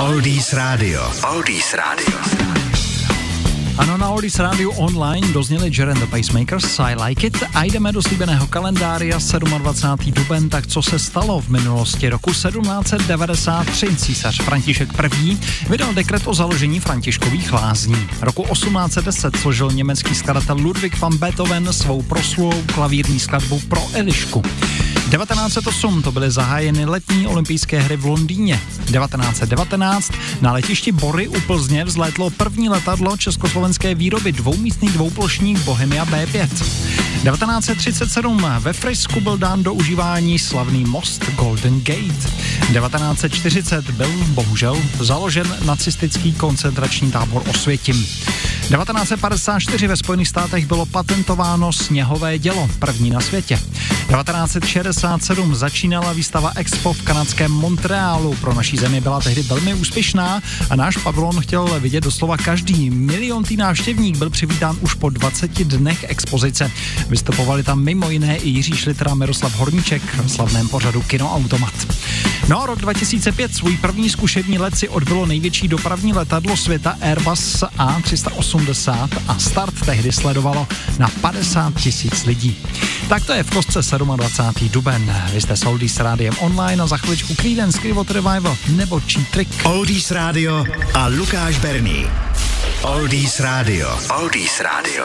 Oldies Radio. Oldies Radio. Ano, na Oldies Radio online dozněli Jaren the Pacemakers, I Like It a jdeme do slíbeného kalendária 27. duben, tak co se stalo v minulosti roku 1793. Císař František I. vydal dekret o založení Františkových lázní. Roku 1810 složil německý skladatel Ludwig van Beethoven svou proslulou klavírní skladbu pro Elišku. 1908 to byly zahájeny letní olympijské hry v Londýně. 1919 na letišti Bory u Plzně vzlétlo první letadlo československé výroby dvoumístný dvouplošník Bohemia B5. 1937 ve Frisku byl dán do užívání slavný most Golden Gate. 1940 byl bohužel založen nacistický koncentrační tábor Osvětim. 1954 ve Spojených státech bylo patentováno sněhové dělo, první na světě. 1967 začínala výstava Expo v kanadském Montrealu. Pro naší zemi byla tehdy velmi úspěšná a náš pavilon chtěl vidět doslova každý. Miliontý návštěvník byl přivítán už po 20 dnech expozice. Vystupovali tam mimo jiné i Jiří Šlitr a Miroslav Horníček v slavném pořadu Kinoautomat. No a rok 2005 svůj první zkušební let si odbylo největší dopravní letadlo světa Airbus A380 a start tehdy sledovalo na 50 tisíc lidí. Tak to je v kostce 27. duben. Vy jste s Oldies Rádiem online a za chviličku Creedence Clearwater Revival nebo Cheat Trick. Oldies Radio a Lukáš Berný. Oldies Radio. Oldies Radio.